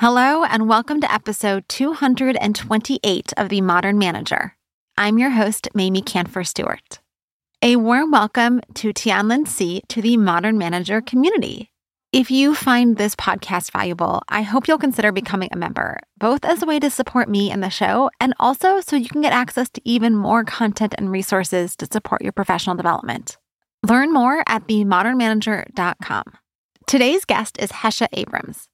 Hello, and welcome to episode 228 of The Modern Manager. I'm your host, Mamie Kanfer Stewart. A warm welcome to Tianlin C to the Modern Manager community. If you find this podcast valuable, I hope you'll consider becoming a member, both as a way to support me and the show, and also so you can get access to even more content and resources to support your professional development. Learn more at themodernmanager.com. Today's guest is Hesha Abrams.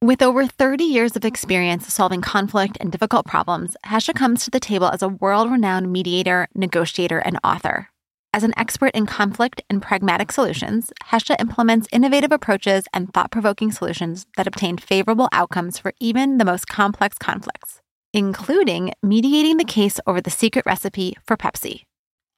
With over 30 years of experience solving conflict and difficult problems, Hesha comes to the table as a world renowned mediator, negotiator, and author. As an expert in conflict and pragmatic solutions, Hesha implements innovative approaches and thought provoking solutions that obtain favorable outcomes for even the most complex conflicts, including mediating the case over the secret recipe for Pepsi.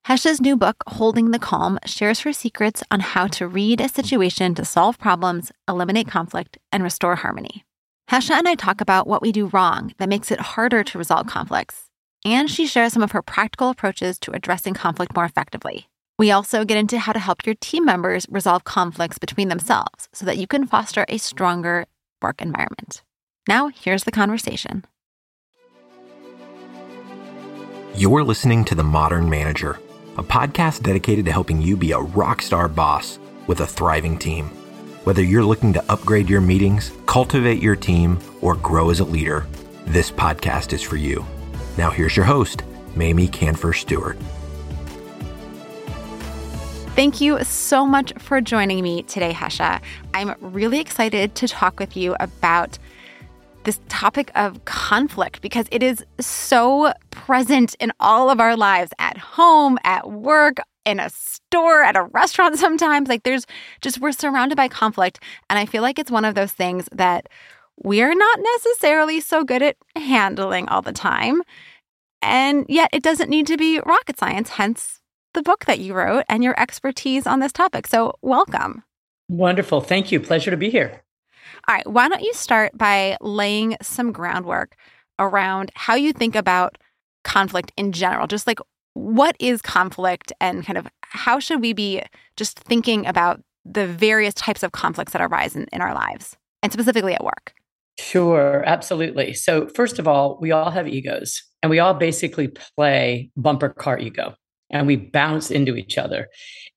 Hesha's new book, Holding the Calm, shares her secrets on how to read a situation to solve problems, eliminate conflict, and restore harmony. Hesha and I talk about what we do wrong that makes it harder to resolve conflicts, and she shares some of her practical approaches to addressing conflict more effectively. We also get into how to help your team members resolve conflicts between themselves so that you can foster a stronger work environment. Now, here's the conversation. You're listening to The Modern Manager a podcast dedicated to helping you be a rock star boss with a thriving team. Whether you're looking to upgrade your meetings, cultivate your team, or grow as a leader, this podcast is for you. Now, here's your host, Mamie Kanfer Stewart. Thank you so much for joining me today, Hesha. I'm really excited to talk with you about this topic of conflict because it is so present in all of our lives at home, at work, in a store, at a restaurant sometimes. Like there's just, we're surrounded by conflict. And I feel like it's one of those things that we're not necessarily so good at handling all the time. And yet it doesn't need to be rocket science, hence the book that you wrote and your expertise on this topic. So, welcome. Wonderful. Thank you. Pleasure to be here. All right, why don't you start by laying some groundwork around how you think about conflict in general? Just like what is conflict and kind of how should we be just thinking about the various types of conflicts that arise in, in our lives and specifically at work? Sure, absolutely. So, first of all, we all have egos and we all basically play bumper car ego and we bounce into each other.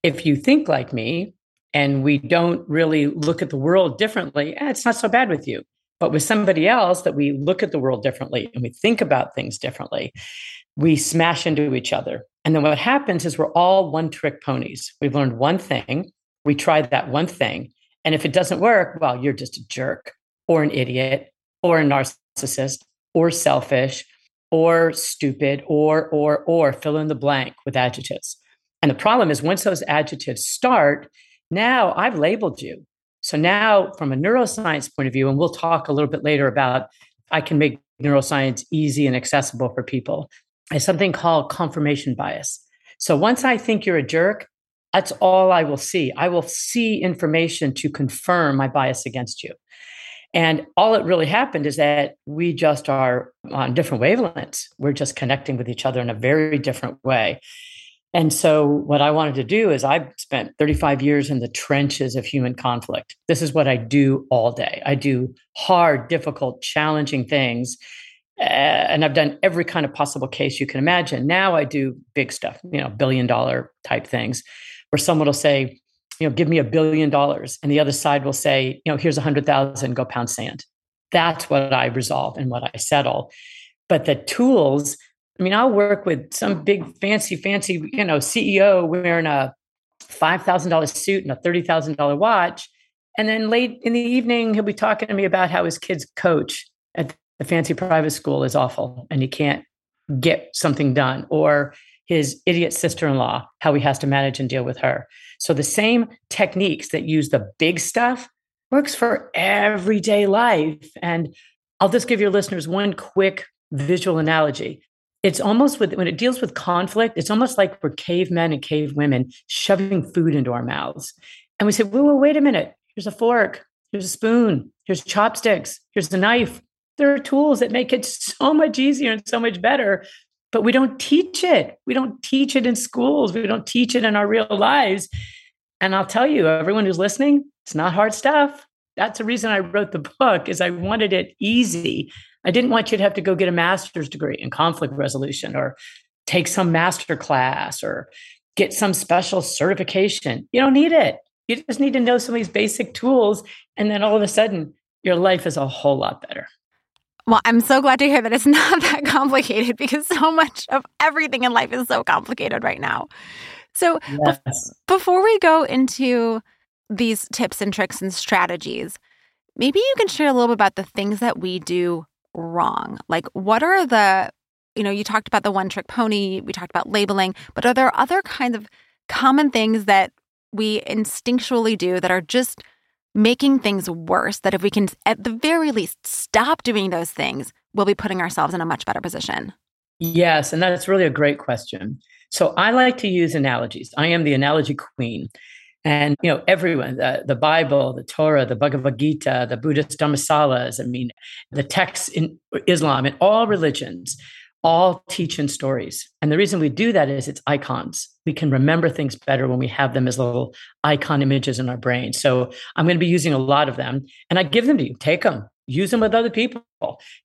If you think like me, and we don't really look at the world differently, eh, it's not so bad with you. But with somebody else that we look at the world differently and we think about things differently, we smash into each other. And then what happens is we're all one trick ponies. We've learned one thing, we tried that one thing. And if it doesn't work, well, you're just a jerk or an idiot or a narcissist or selfish or stupid or, or, or fill in the blank with adjectives. And the problem is once those adjectives start, now I've labeled you. So now, from a neuroscience point of view, and we'll talk a little bit later about I can make neuroscience easy and accessible for people, is something called confirmation bias. So once I think you're a jerk, that's all I will see. I will see information to confirm my bias against you. And all that really happened is that we just are on different wavelengths. We're just connecting with each other in a very different way. And so, what I wanted to do is, I've spent 35 years in the trenches of human conflict. This is what I do all day. I do hard, difficult, challenging things. Uh, and I've done every kind of possible case you can imagine. Now I do big stuff, you know, billion dollar type things where someone will say, you know, give me a billion dollars. And the other side will say, you know, here's a hundred thousand, go pound sand. That's what I resolve and what I settle. But the tools I mean, I'll work with some big fancy, fancy, you know, CEO wearing a $5,000 suit and a $30,000 watch. And then late in the evening, he'll be talking to me about how his kid's coach at the fancy private school is awful and he can't get something done, or his idiot sister in law, how he has to manage and deal with her. So the same techniques that use the big stuff works for everyday life. And I'll just give your listeners one quick visual analogy it's almost with when it deals with conflict, it's almost like we're cavemen and cavewomen shoving food into our mouths. And we say, whoa, whoa, wait a minute. Here's a fork, here's a spoon, here's chopsticks, here's a knife. There are tools that make it so much easier and so much better, but we don't teach it. We don't teach it in schools. We don't teach it in our real lives. And I'll tell you, everyone who's listening, it's not hard stuff. That's the reason I wrote the book is I wanted it easy. I didn't want you to have to go get a master's degree in conflict resolution or take some master class or get some special certification. You don't need it. You just need to know some of these basic tools. And then all of a sudden, your life is a whole lot better. Well, I'm so glad to hear that it's not that complicated because so much of everything in life is so complicated right now. So, yes. be- before we go into these tips and tricks and strategies, maybe you can share a little bit about the things that we do wrong. Like, what are the, you know, you talked about the one trick pony, we talked about labeling, but are there other kinds of common things that we instinctually do that are just making things worse? That if we can, at the very least, stop doing those things, we'll be putting ourselves in a much better position? Yes. And that's really a great question. So I like to use analogies. I am the analogy queen. And you know, everyone, the, the Bible, the Torah, the Bhagavad Gita, the Buddhist Dhammasalas, I mean, the texts in Islam and all religions all teach in stories. And the reason we do that is it's icons. We can remember things better when we have them as little icon images in our brain. So I'm going to be using a lot of them and I give them to you. Take them, use them with other people.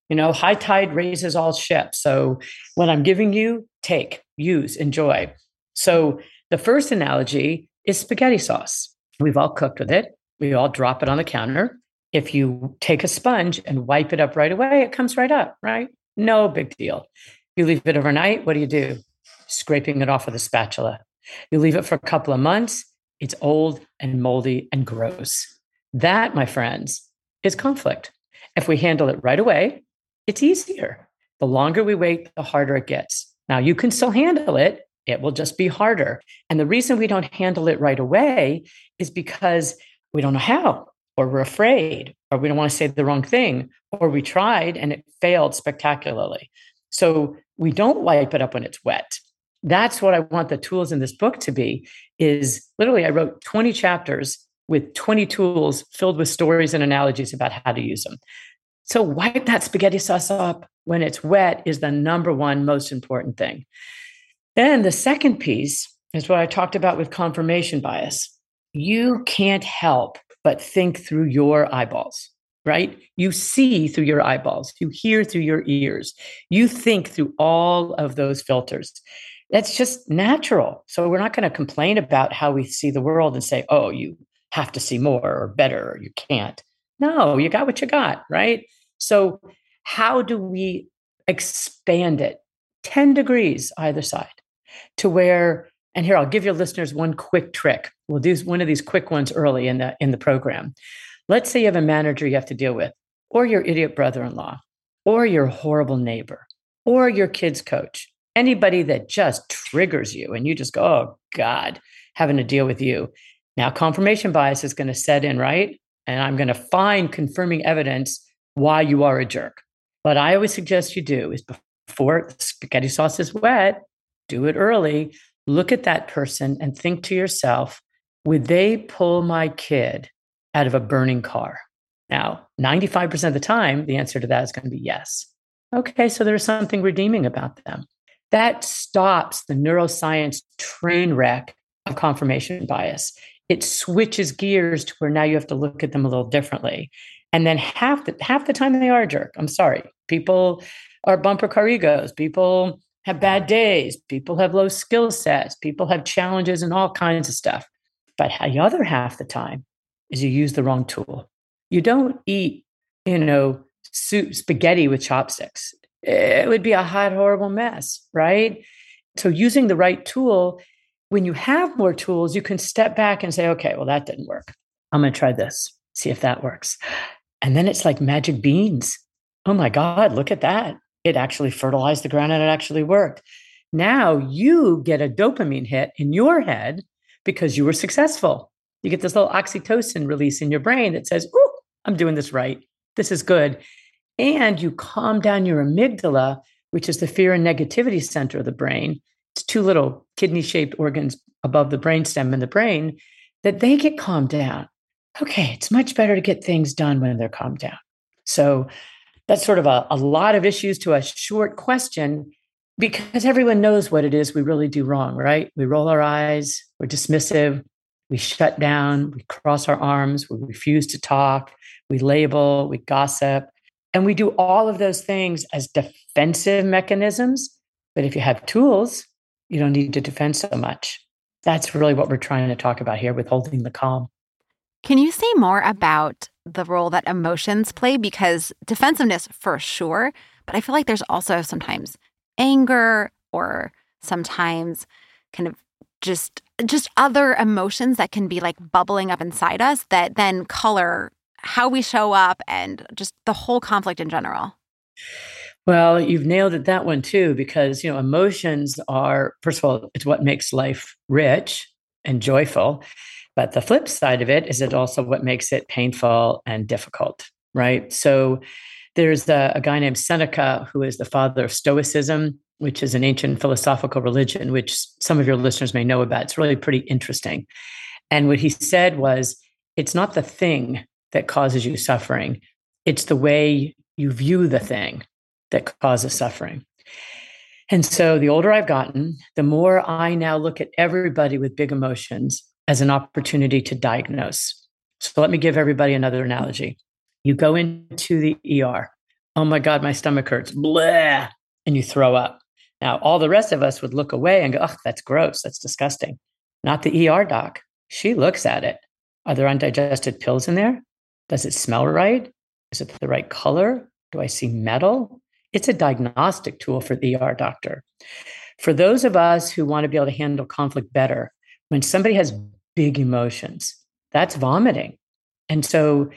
You know, high tide raises all ships. So when I'm giving you, take, use, enjoy. So the first analogy is spaghetti sauce. We've all cooked with it. We all drop it on the counter. If you take a sponge and wipe it up right away, it comes right up, right? No big deal. You leave it overnight, what do you do? Scraping it off with a spatula. You leave it for a couple of months, it's old and moldy and gross. That, my friends, is conflict. If we handle it right away, it's easier. The longer we wait, the harder it gets. Now, you can still handle it, it will just be harder. And the reason we don't handle it right away is because we don't know how, or we're afraid, or we don't want to say the wrong thing, or we tried and it failed spectacularly. So we don't wipe it up when it's wet. That's what I want the tools in this book to be is literally I wrote 20 chapters with 20 tools filled with stories and analogies about how to use them. So wipe that spaghetti sauce up when it's wet is the number one most important thing. Then the second piece is what I talked about with confirmation bias. You can't help but think through your eyeballs, right? You see through your eyeballs, you hear through your ears, you think through all of those filters. That's just natural. So we're not going to complain about how we see the world and say, oh, you have to see more or better or you can't. No, you got what you got, right? So, how do we expand it 10 degrees either side? To where and here i'll give your listeners one quick trick. We'll do one of these quick ones early in the in the program. Let's say you have a manager you have to deal with or your idiot brother-in-law or your horrible neighbor or your kids coach anybody that just triggers you and you just go oh god having to deal with you. Now confirmation bias is going to set in right? And i'm going to find confirming evidence why you are a jerk. What i always suggest you do is before the spaghetti sauce is wet do it early. Look at that person and think to yourself, would they pull my kid out of a burning car? Now, 95% of the time, the answer to that is going to be yes. Okay, so there's something redeeming about them. That stops the neuroscience train wreck of confirmation bias. It switches gears to where now you have to look at them a little differently. And then half the half the time they are a jerk. I'm sorry. People are bumper car egos. People have bad days. People have low skill sets. People have challenges and all kinds of stuff. But the other half the time is you use the wrong tool. You don't eat, you know, soup, spaghetti with chopsticks. It would be a hot, horrible mess, right? So using the right tool, when you have more tools, you can step back and say, okay, well, that didn't work. I'm going to try this, see if that works. And then it's like magic beans. Oh my God, look at that it actually fertilized the ground and it actually worked. Now you get a dopamine hit in your head because you were successful. You get this little oxytocin release in your brain that says, Oh, I'm doing this right. This is good. And you calm down your amygdala, which is the fear and negativity center of the brain. It's two little kidney shaped organs above the brainstem in the brain that they get calmed down. Okay, it's much better to get things done when they're calmed down. So that's sort of a, a lot of issues to a short question because everyone knows what it is we really do wrong, right? We roll our eyes, we're dismissive, we shut down, we cross our arms, we refuse to talk, we label, we gossip. And we do all of those things as defensive mechanisms. But if you have tools, you don't need to defend so much. That's really what we're trying to talk about here with holding the calm. Can you say more about the role that emotions play? Because defensiveness, for sure, but I feel like there's also sometimes anger or sometimes kind of just just other emotions that can be like bubbling up inside us that then color how we show up and just the whole conflict in general. Well, you've nailed it that one too, because you know emotions are first of all, it's what makes life rich and joyful. But the flip side of it is it also what makes it painful and difficult, right? So there's a, a guy named Seneca who is the father of Stoicism, which is an ancient philosophical religion, which some of your listeners may know about. It's really pretty interesting. And what he said was, it's not the thing that causes you suffering, it's the way you view the thing that causes suffering. And so the older I've gotten, the more I now look at everybody with big emotions as an opportunity to diagnose. So let me give everybody another analogy. You go into the ER. Oh my God, my stomach hurts. Blah. And you throw up. Now, all the rest of us would look away and go, oh, that's gross. That's disgusting. Not the ER doc. She looks at it. Are there undigested pills in there? Does it smell right? Is it the right color? Do I see metal? It's a diagnostic tool for the ER doctor. For those of us who want to be able to handle conflict better, when somebody has big emotions, that's vomiting. And so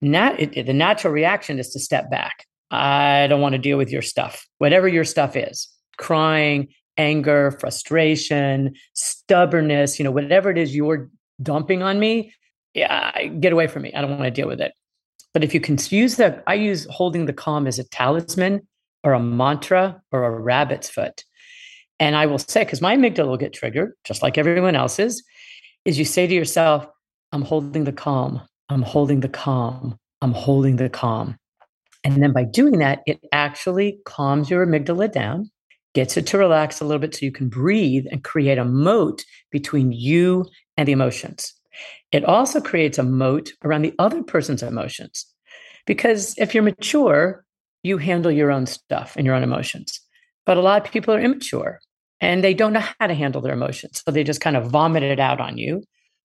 nat- it, the natural reaction is to step back. I don't want to deal with your stuff, whatever your stuff is crying, anger, frustration, stubbornness, you know, whatever it is you're dumping on me, yeah, get away from me. I don't want to deal with it. But if you can use that, I use holding the calm as a talisman or a mantra or a rabbit's foot. And I will say, because my amygdala will get triggered, just like everyone else's, is you say to yourself, I'm holding the calm. I'm holding the calm. I'm holding the calm. And then by doing that, it actually calms your amygdala down, gets it to relax a little bit so you can breathe and create a moat between you and the emotions. It also creates a moat around the other person's emotions. Because if you're mature, you handle your own stuff and your own emotions. But a lot of people are immature and they don't know how to handle their emotions. So they just kind of vomit it out on you.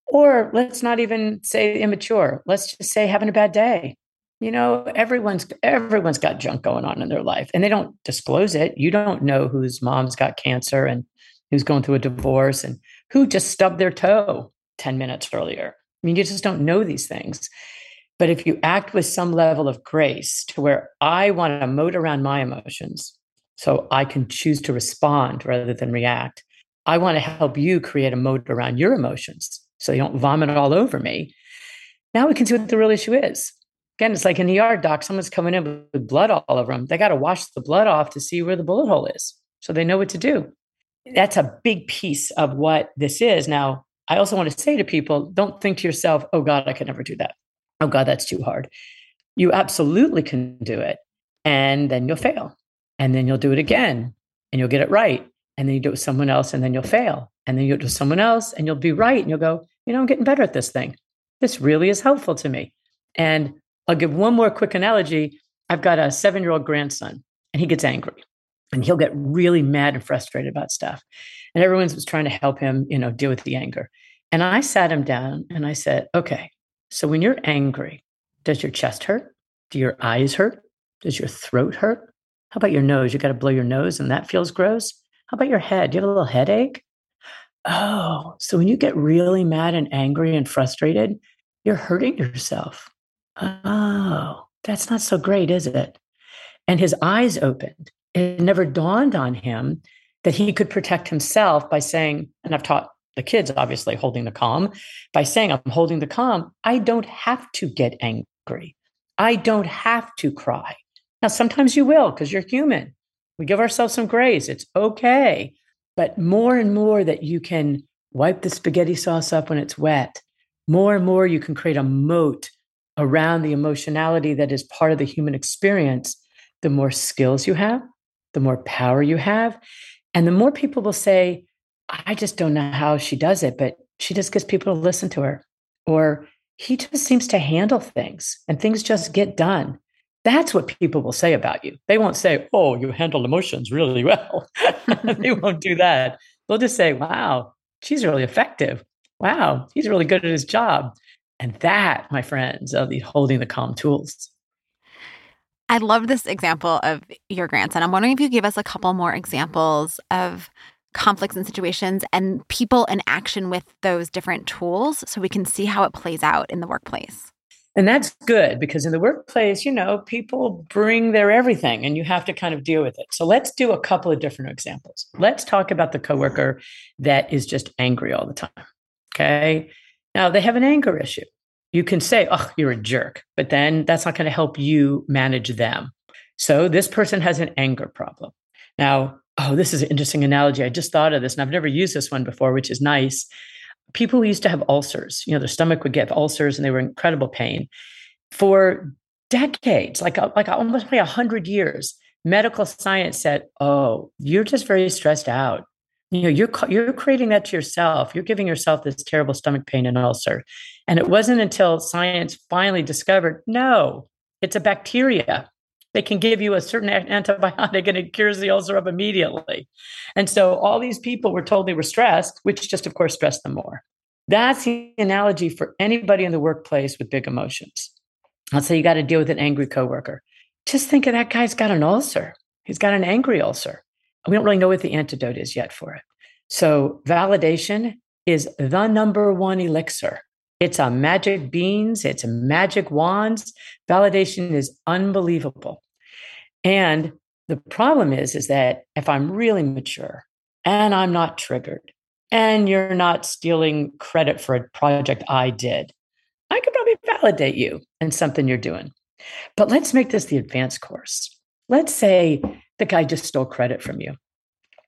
Or let's not even say immature. Let's just say having a bad day. You know, everyone's everyone's got junk going on in their life and they don't disclose it. You don't know whose mom's got cancer and who's going through a divorce and who just stubbed their toe 10 minutes earlier. I mean, you just don't know these things. But if you act with some level of grace to where I want to moat around my emotions so I can choose to respond rather than react, I want to help you create a moat around your emotions so you don't vomit all over me. Now we can see what the real issue is. Again, it's like an ER doc, someone's coming in with blood all over them. They got to wash the blood off to see where the bullet hole is so they know what to do. That's a big piece of what this is. Now, I also want to say to people don't think to yourself, oh God, I could never do that oh God, that's too hard. You absolutely can do it. And then you'll fail. And then you'll do it again and you'll get it right. And then you do it with someone else and then you'll fail. And then you'll do it with someone else and you'll be right. And you'll go, you know, I'm getting better at this thing. This really is helpful to me. And I'll give one more quick analogy. I've got a seven year old grandson and he gets angry and he'll get really mad and frustrated about stuff. And everyone's was trying to help him, you know, deal with the anger. And I sat him down and I said, okay, so when you're angry, does your chest hurt? Do your eyes hurt? Does your throat hurt? How about your nose? You got to blow your nose and that feels gross. How about your head? Do you have a little headache? Oh, so when you get really mad and angry and frustrated, you're hurting yourself. Oh, that's not so great, is it? And his eyes opened. It never dawned on him that he could protect himself by saying, and I've taught the kids obviously holding the calm by saying i'm holding the calm i don't have to get angry i don't have to cry now sometimes you will because you're human. We give ourselves some grace. It's okay. But more and more that you can wipe the spaghetti sauce up when it's wet. More and more you can create a moat around the emotionality that is part of the human experience. The more skills you have the more power you have. And the more people will say I just don't know how she does it, but she just gets people to listen to her. Or he just seems to handle things and things just get done. That's what people will say about you. They won't say, Oh, you handle emotions really well. they won't do that. They'll just say, Wow, she's really effective. Wow, he's really good at his job. And that, my friends, are the holding the calm tools. I love this example of your grandson. I'm wondering if you give us a couple more examples of conflicts and situations and people in action with those different tools so we can see how it plays out in the workplace. And that's good because in the workplace, you know, people bring their everything and you have to kind of deal with it. So let's do a couple of different examples. Let's talk about the coworker that is just angry all the time. Okay. Now they have an anger issue. You can say, oh, you're a jerk, but then that's not going to help you manage them. So this person has an anger problem. Now, oh, this is an interesting analogy. I just thought of this and I've never used this one before, which is nice. People who used to have ulcers, you know, their stomach would get ulcers and they were in incredible pain. For decades, like, uh, like almost a hundred years, medical science said, oh, you're just very stressed out. You know you're you're creating that to yourself. You're giving yourself this terrible stomach pain and ulcer. And it wasn't until science finally discovered no it's a bacteria they can give you a certain antibiotic and it cures the ulcer up immediately. And so all these people were told they were stressed which just of course stressed them more. That's the analogy for anybody in the workplace with big emotions. Let's say you got to deal with an angry coworker. Just think of that guy's got an ulcer. He's got an angry ulcer. We don't really know what the antidote is yet for it. So, validation is the number one elixir. It's a magic beans, it's a magic wands. Validation is unbelievable. And the problem is, is that if I'm really mature and I'm not triggered and you're not stealing credit for a project I did, I could probably validate you in something you're doing. But let's make this the advanced course. Let's say the guy just stole credit from you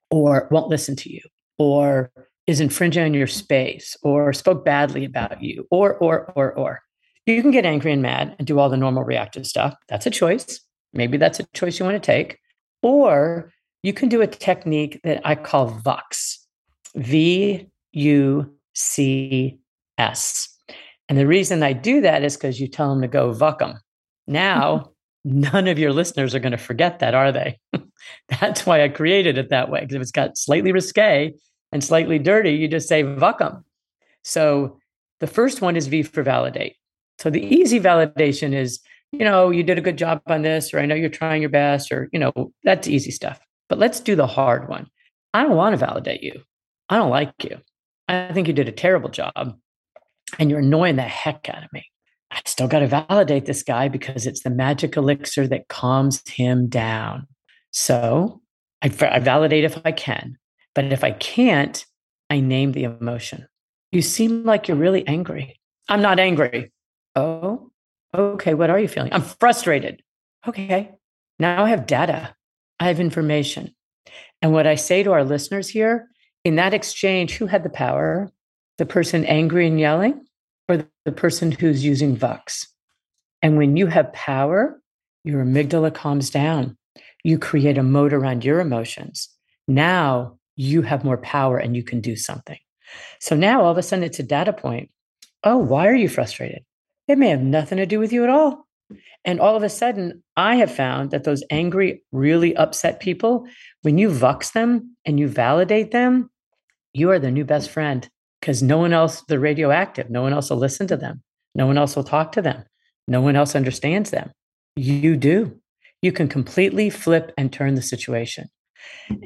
or won't listen to you or is infringing on your space or spoke badly about you or or or or. You can get angry and mad and do all the normal reactive stuff. That's a choice. Maybe that's a choice you want to take. Or you can do a technique that i call vucks v u c s. And the reason i do that is because you tell them to go vuck them now none of your listeners are going to forget that, are they? That's why I created it that way. Because if it's got slightly risque and slightly dirty, you just say vuckum. So the first one is V for validate. So the easy validation is, you know, you did a good job on this, or I know you're trying your best, or, you know, that's easy stuff. But let's do the hard one. I don't want to validate you. I don't like you. I think you did a terrible job and you're annoying the heck out of me. I still got to validate this guy because it's the magic elixir that calms him down. So I, I validate if I can, but if I can't, I name the emotion. You seem like you're really angry. I'm not angry. Oh, okay. What are you feeling? I'm frustrated. Okay. Now I have data, I have information. And what I say to our listeners here in that exchange, who had the power? The person angry and yelling or the person who's using Vucks. And when you have power, your amygdala calms down. You create a moat around your emotions. Now you have more power and you can do something. So now all of a sudden it's a data point. Oh, why are you frustrated? It may have nothing to do with you at all. And all of a sudden, I have found that those angry, really upset people, when you vux them and you validate them, you are their new best friend because no one else, they're radioactive. No one else will listen to them. No one else will talk to them. No one else understands them. You do. You can completely flip and turn the situation.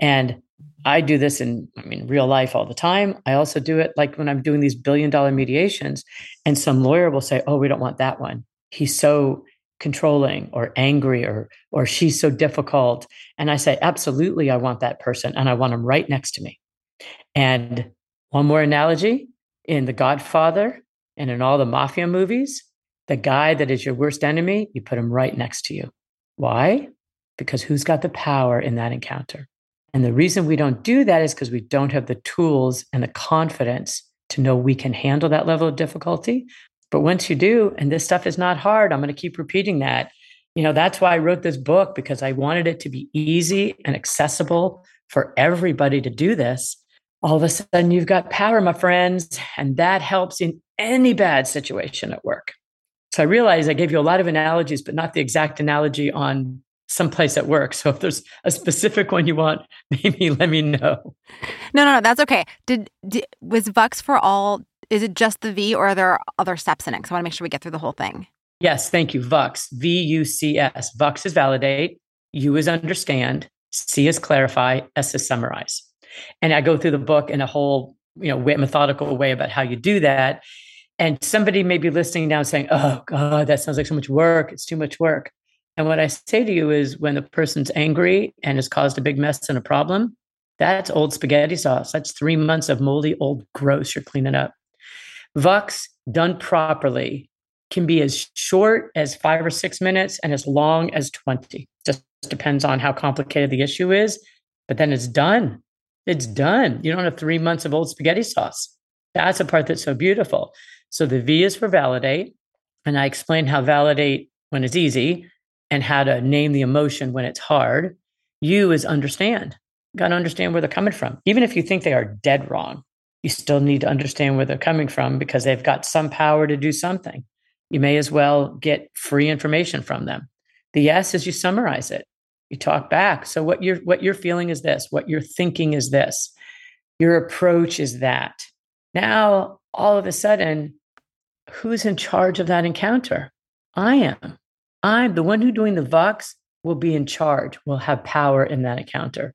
And I do this in, I mean, real life all the time. I also do it like when I'm doing these billion dollar mediations, and some lawyer will say, Oh, we don't want that one. He's so controlling or angry or or she's so difficult and i say absolutely i want that person and i want him right next to me and one more analogy in The Godfather and in all the mafia movies, the guy that is your worst enemy, you put him right next to you. Why? Because who's got the power in that encounter? And the reason we don't do that is because we don't have the tools and the confidence to know we can handle that level of difficulty. But once you do, and this stuff is not hard, I'm going to keep repeating that. You know, that's why I wrote this book because I wanted it to be easy and accessible for everybody to do this all of a sudden you've got power, my friends. And that helps in any bad situation at work. So I realize I gave you a lot of analogies, but not the exact analogy on someplace at work. So if there's a specific one you want, maybe let me know. No, no, no, that's okay. Did, did was VUX for all? Is it just the V, or are there other steps in it? Because I want to make sure we get through the whole thing. Yes, thank you. VUX, V U C S. VUX is validate. U is understand. C is clarify. S is summarize. And I go through the book in a whole, you know, methodical way about how you do that. And somebody may be listening now saying, "Oh God, that sounds like so much work. It's too much work." And what I say to you is when the person's angry and has caused a big mess and a problem, that's old spaghetti sauce. That's three months of moldy old gross you're cleaning up. VUX done properly can be as short as five or six minutes and as long as 20. Just depends on how complicated the issue is. But then it's done. It's done. You don't have three months of old spaghetti sauce. That's the part that's so beautiful. So the V is for validate. And I explain how validate when it's easy and how to name the emotion when it's hard. U is understand. Got to understand where they're coming from. Even if you think they are dead wrong, you still need to understand where they're coming from because they've got some power to do something. You may as well get free information from them. The S is you summarize it. You talk back. So what you're what you're feeling is this, what you're thinking is this. Your approach is that. Now, all of a sudden, who's in charge of that encounter? I am. I'm the one who doing the VUX will be in charge, will have power in that encounter.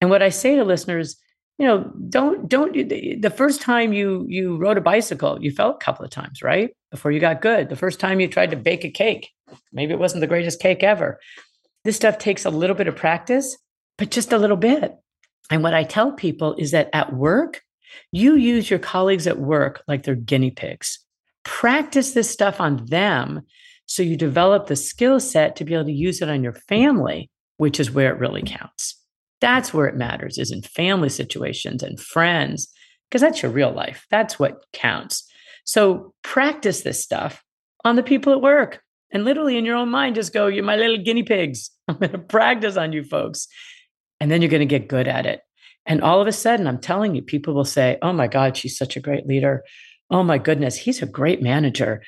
And what I say to listeners, you know, don't don't the first time you you rode a bicycle, you fell a couple of times, right? Before you got good. The first time you tried to bake a cake, maybe it wasn't the greatest cake ever. This stuff takes a little bit of practice, but just a little bit. And what I tell people is that at work, you use your colleagues at work like they're guinea pigs. Practice this stuff on them so you develop the skill set to be able to use it on your family, which is where it really counts. That's where it matters, is in family situations and friends, because that's your real life. That's what counts. So practice this stuff on the people at work and literally in your own mind, just go, You're my little guinea pigs. I'm going to practice on you folks. And then you're going to get good at it. And all of a sudden, I'm telling you, people will say, Oh my God, she's such a great leader. Oh my goodness, he's a great manager.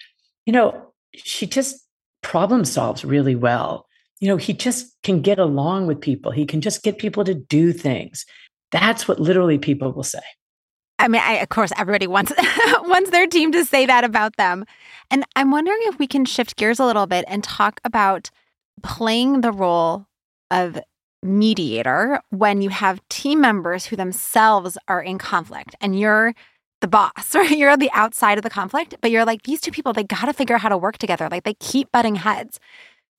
You know, she just problem solves really well. You know, he just can get along with people. He can just get people to do things. That's what literally people will say. I mean, I, of course, everybody wants wants their team to say that about them. And I'm wondering if we can shift gears a little bit and talk about playing the role of mediator when you have team members who themselves are in conflict and you're the boss, right? You're on the outside of the conflict, but you're like, these two people, they got to figure out how to work together. Like they keep butting heads.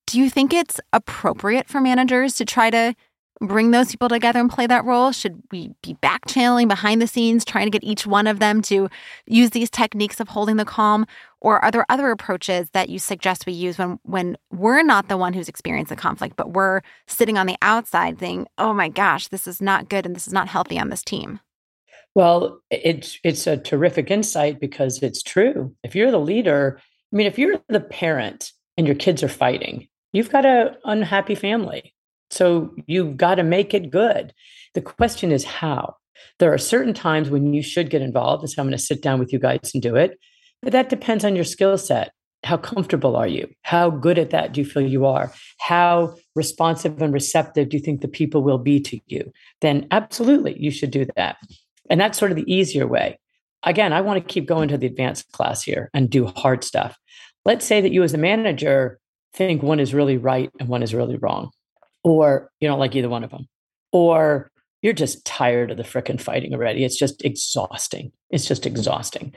Do you think it's appropriate for managers to try to bring those people together and play that role? Should we be back channeling behind the scenes, trying to get each one of them to use these techniques of holding the calm? Or are there other approaches that you suggest we use when when we're not the one who's experienced the conflict, but we're sitting on the outside saying, oh my gosh, this is not good and this is not healthy on this team? Well, it's it's a terrific insight because it's true. If you're the leader, I mean, if you're the parent and your kids are fighting, you've got an unhappy family. So you've got to make it good. The question is how. There are certain times when you should get involved. So I'm going to sit down with you guys and do it. But that depends on your skill set. How comfortable are you? How good at that do you feel you are? How responsive and receptive do you think the people will be to you? Then absolutely, you should do that. And that's sort of the easier way. Again, I want to keep going to the advanced class here and do hard stuff. Let's say that you, as a manager, think one is really right and one is really wrong, or you don't like either one of them, or you're just tired of the frickin' fighting already. It's just exhausting. It's just exhausting.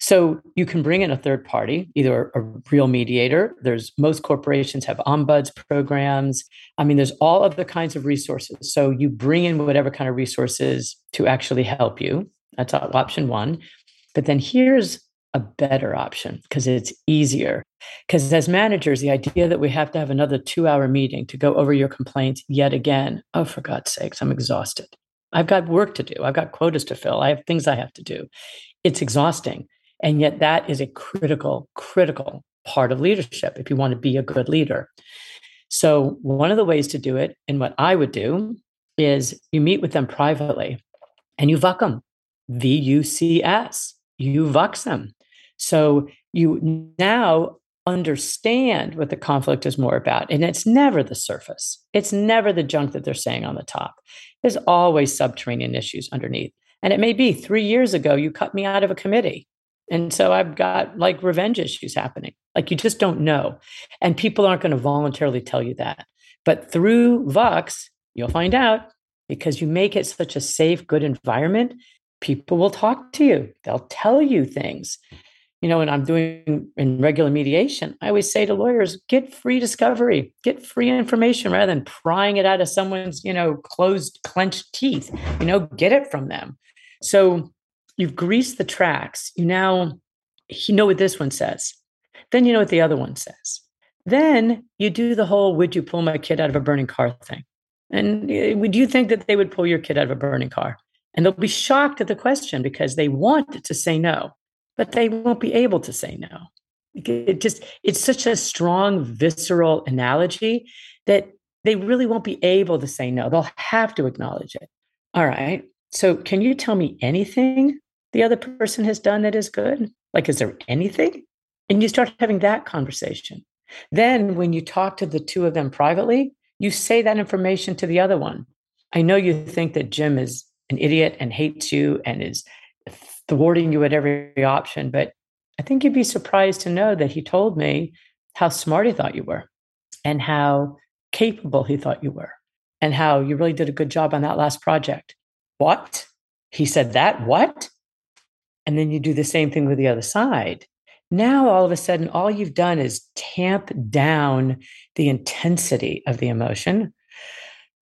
So you can bring in a third party, either a real mediator. There's most corporations have ombuds programs. I mean, there's all other kinds of resources. So you bring in whatever kind of resources to actually help you. That's option one. But then here's a better option because it's easier. Because as managers, the idea that we have to have another two hour meeting to go over your complaints yet again, oh, for God's sakes, I'm exhausted. I've got work to do. I've got quotas to fill. I have things I have to do. It's exhausting. And yet, that is a critical, critical part of leadership if you want to be a good leader. So, one of the ways to do it, and what I would do, is you meet with them privately and you vuck them. V U C S. You vucks them. So you now understand what the conflict is more about. And it's never the surface, it's never the junk that they're saying on the top. There's always subterranean issues underneath. And it may be three years ago, you cut me out of a committee. And so I've got like revenge issues happening. Like you just don't know. And people aren't going to voluntarily tell you that. But through Vox, you'll find out because you make it such a safe, good environment. People will talk to you, they'll tell you things you know, when I'm doing in regular mediation, I always say to lawyers, get free discovery, get free information rather than prying it out of someone's, you know, closed, clenched teeth. You know, get it from them. So you've greased the tracks. You now you know what this one says. Then you know what the other one says. Then you do the whole would you pull my kid out of a burning car thing. And eh, would you think that they would pull your kid out of a burning car? And they'll be shocked at the question because they want to say no but they won't be able to say no. It just, it's such a strong, visceral analogy that they really won't be able to say no. They'll have to acknowledge it. All right. So, can you tell me anything the other person has done that is good? Like, is there anything? And you start having that conversation. Then, when you talk to the two of them privately, you say that information to the other one. I know you think that Jim is an idiot and hates you and is thwarting you at every option. But I think you'd be surprised to know that he told me how smart he thought you were and how capable he thought you were and how you really did a good job on that last project. What? He said that? What? And then you do the same thing with the other side. Now, all of a sudden, all you've done is tamp down the intensity of the emotion,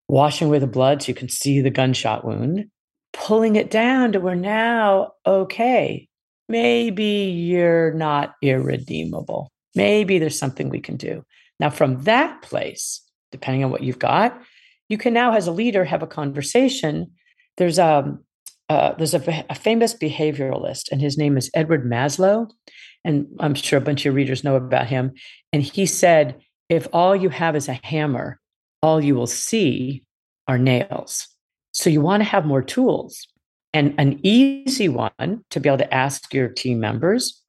washing away the blood so you can see the gunshot wound, pulling it down to where now, okay, maybe you're not irredeemable. Maybe there's something we can do. Now, from that place, depending on what you've got, you can now, as a leader, have a conversation. There's a um, uh, there's a, a, famous behavioralist, and his name is Edward Maslow, and I'm sure a bunch of your readers know about him. And he said, if all you have is a hammer, all you will see are nails. So you want to have more tools. And an easy one to be able to ask your team members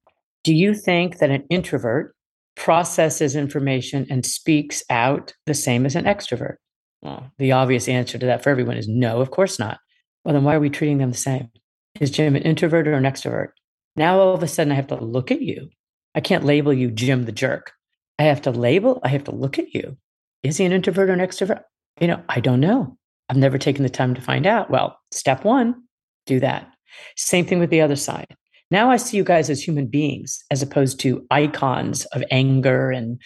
do you think that an introvert processes information and speaks out the same as an extrovert? Well, the obvious answer to that for everyone is no, of course not. Well, then why are we treating them the same? Is Jim an introvert or an extrovert? Now all of a sudden I have to look at you. I can't label you Jim the jerk. I have to label, I have to look at you. Is he an introvert or an extrovert? You know, I don't know. I've never taken the time to find out. Well, step one, do that. Same thing with the other side. Now I see you guys as human beings as opposed to icons of anger and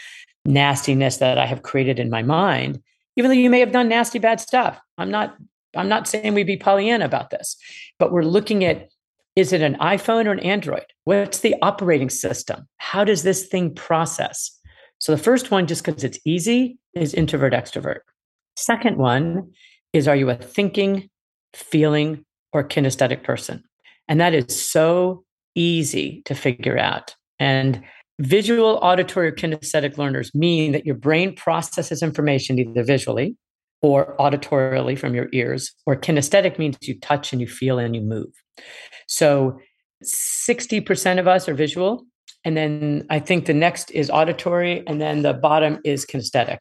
nastiness that I have created in my mind, even though you may have done nasty, bad stuff. I'm not, I'm not saying we be Pollyanna about this, but we're looking at is it an iPhone or an Android? What's the operating system? How does this thing process? So the first one, just because it's easy, is introvert extrovert. Second one is are you a thinking, feeling, or kinesthetic person? And that is so easy to figure out. And visual, auditory, or kinesthetic learners mean that your brain processes information either visually or auditorily from your ears, or kinesthetic means you touch and you feel and you move. So 60% of us are visual. And then I think the next is auditory, and then the bottom is kinesthetic.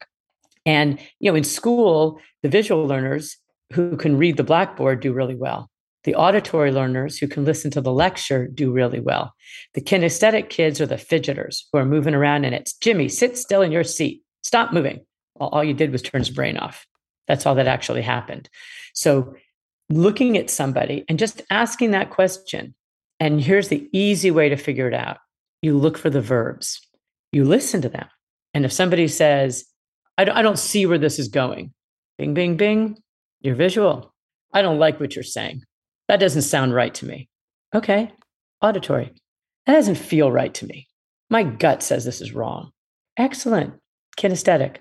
And you know, in school, the visual learners who can read the blackboard do really well. The auditory learners who can listen to the lecture do really well. The kinesthetic kids are the fidgeters who are moving around and it's Jimmy, sit still in your seat. Stop moving. Well, all you did was turn his brain off. That's all that actually happened. So looking at somebody and just asking that question. And here's the easy way to figure it out. You look for the verbs. You listen to them. And if somebody says, I don't, I don't see where this is going. Bing, bing, bing. You're visual. I don't like what you're saying. That doesn't sound right to me. Okay. Auditory. That doesn't feel right to me. My gut says this is wrong. Excellent. Kinesthetic.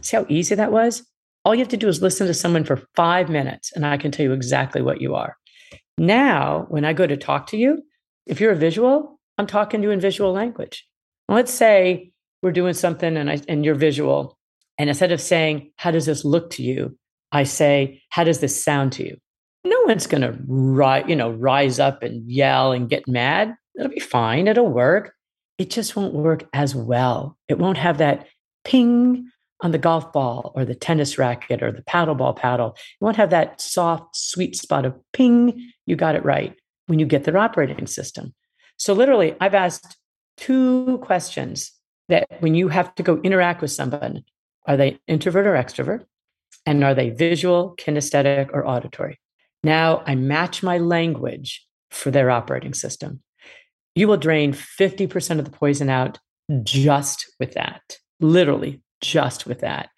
See how easy that was? All you have to do is listen to someone for five minutes, and I can tell you exactly what you are. Now, when I go to talk to you, if you're a visual, I'm talking to you in visual language. Let's say we're doing something and, I, and you're visual, and instead of saying, How does this look to you? I say, How does this sound to you? no one's going to ri- you know rise up and yell and get mad. It'll be fine. It'll work. It just won't work as well. It won't have that ping on the golf ball or the tennis racket or the paddleball paddle. You won't have that soft, sweet spot of ping. You got it right when you get their operating system. So, literally, I've asked two questions that when you have to go interact with someone are they introvert or extrovert? And are they visual, kinesthetic, or auditory? Now I match my language for their operating system. You will drain 50% of the poison out just with that, literally just with that.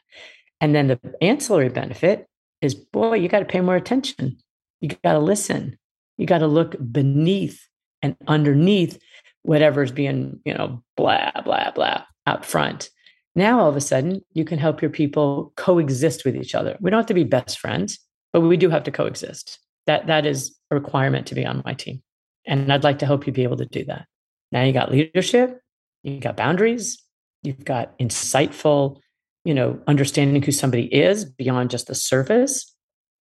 And then the ancillary benefit is boy, you got to pay more attention. You got to listen. You got to look beneath and underneath whatever's being, you know, blah, blah, blah out front. Now, all of a sudden, you can help your people coexist with each other. We don't have to be best friends, but we do have to coexist. That, that is a requirement to be on my team. And I'd like to help you be able to do that. Now you got leadership, you got boundaries, you've got insightful, you know, understanding who somebody is beyond just the surface.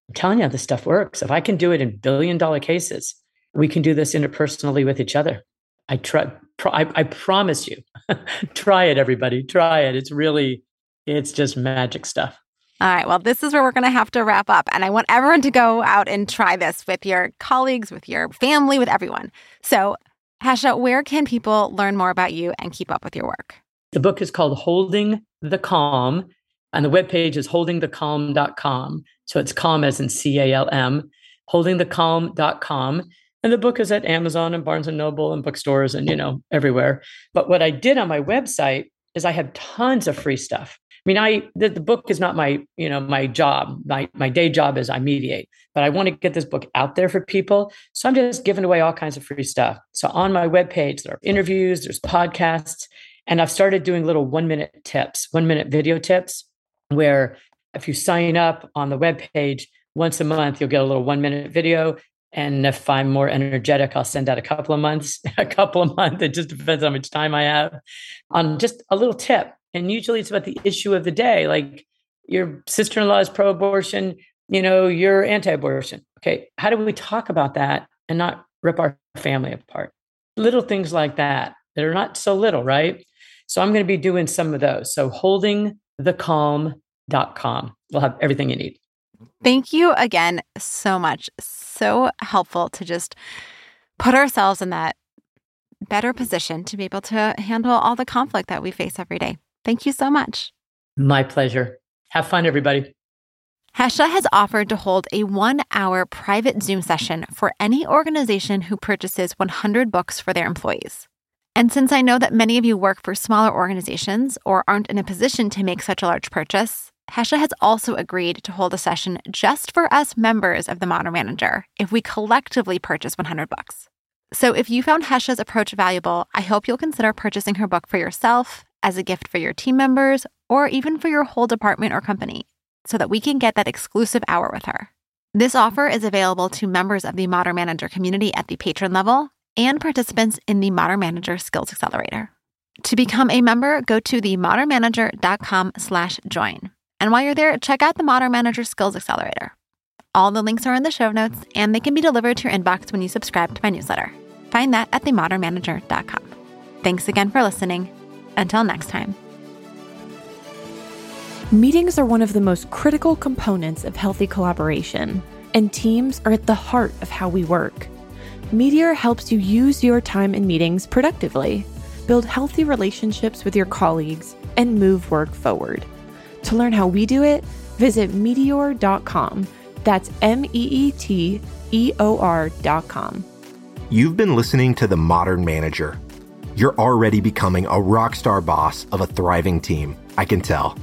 I'm telling you, how this stuff works. If I can do it in billion dollar cases, we can do this interpersonally with each other. I try, I, I promise you, try it, everybody. Try it. It's really, it's just magic stuff. All right. Well, this is where we're going to have to wrap up. And I want everyone to go out and try this with your colleagues, with your family, with everyone. So, Hesha, where can people learn more about you and keep up with your work? The book is called Holding the Calm, and the webpage is holdingthecalm.com. So it's calm as in C A L M, holdingthecalm.com. And the book is at Amazon and Barnes and Noble and bookstores and, you know, everywhere. But what I did on my website is I have tons of free stuff. I mean, I the, the, book is not my, you know, my job. My my day job is I mediate, but I want to get this book out there for people. So I'm just giving away all kinds of free stuff. So on my webpage, there are interviews, there's podcasts, and I've started doing little one minute tips, one minute video tips, where if you sign up on the webpage once a month, you'll get a little one minute video. And if I'm more energetic, I'll send out a couple of months, a couple of months. It just depends on how much time I have on just a little tip. And usually it's about the issue of the day. Like your sister in law is pro abortion, you know, you're anti abortion. Okay. How do we talk about that and not rip our family apart? Little things like that that are not so little, right? So I'm going to be doing some of those. So holdingthecalm.com We'll have everything you need. Thank you again so much. So helpful to just put ourselves in that better position to be able to handle all the conflict that we face every day. Thank you so much. My pleasure. Have fun, everybody. Hesha has offered to hold a one hour private Zoom session for any organization who purchases 100 books for their employees. And since I know that many of you work for smaller organizations or aren't in a position to make such a large purchase, Hesha has also agreed to hold a session just for us members of the Modern Manager if we collectively purchase 100 books. So if you found Hesha's approach valuable, I hope you'll consider purchasing her book for yourself, as a gift for your team members, or even for your whole department or company, so that we can get that exclusive hour with her. This offer is available to members of the Modern Manager community at the patron level and participants in the Modern Manager Skills Accelerator. To become a member, go to themodernmanager.com slash join. And while you're there, check out the Modern Manager Skills Accelerator. All the links are in the show notes, and they can be delivered to your inbox when you subscribe to my newsletter. Find that at themodernmanager.com. Thanks again for listening. Until next time. Meetings are one of the most critical components of healthy collaboration, and teams are at the heart of how we work. Meeteor helps you use your time in meetings productively, build healthy relationships with your colleagues, and move work forward. To learn how we do it, visit meeteor.com. That's M E E T E O R.com. You've been listening to The Modern Manager. You're already becoming a rock star boss of a thriving team, I can tell.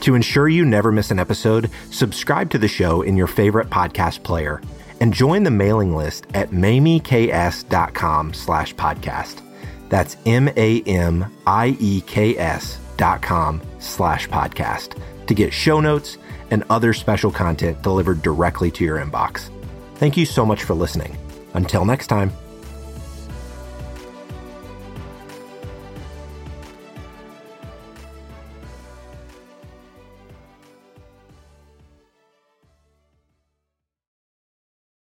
To ensure you never miss an episode, subscribe to the show in your favorite podcast player and join the mailing list at mamieks.com slash podcast. That's M-A-M-I-E-K-S dot com slash podcast to get show notes and other special content delivered directly to your inbox. Thank you so much for listening. Until next time.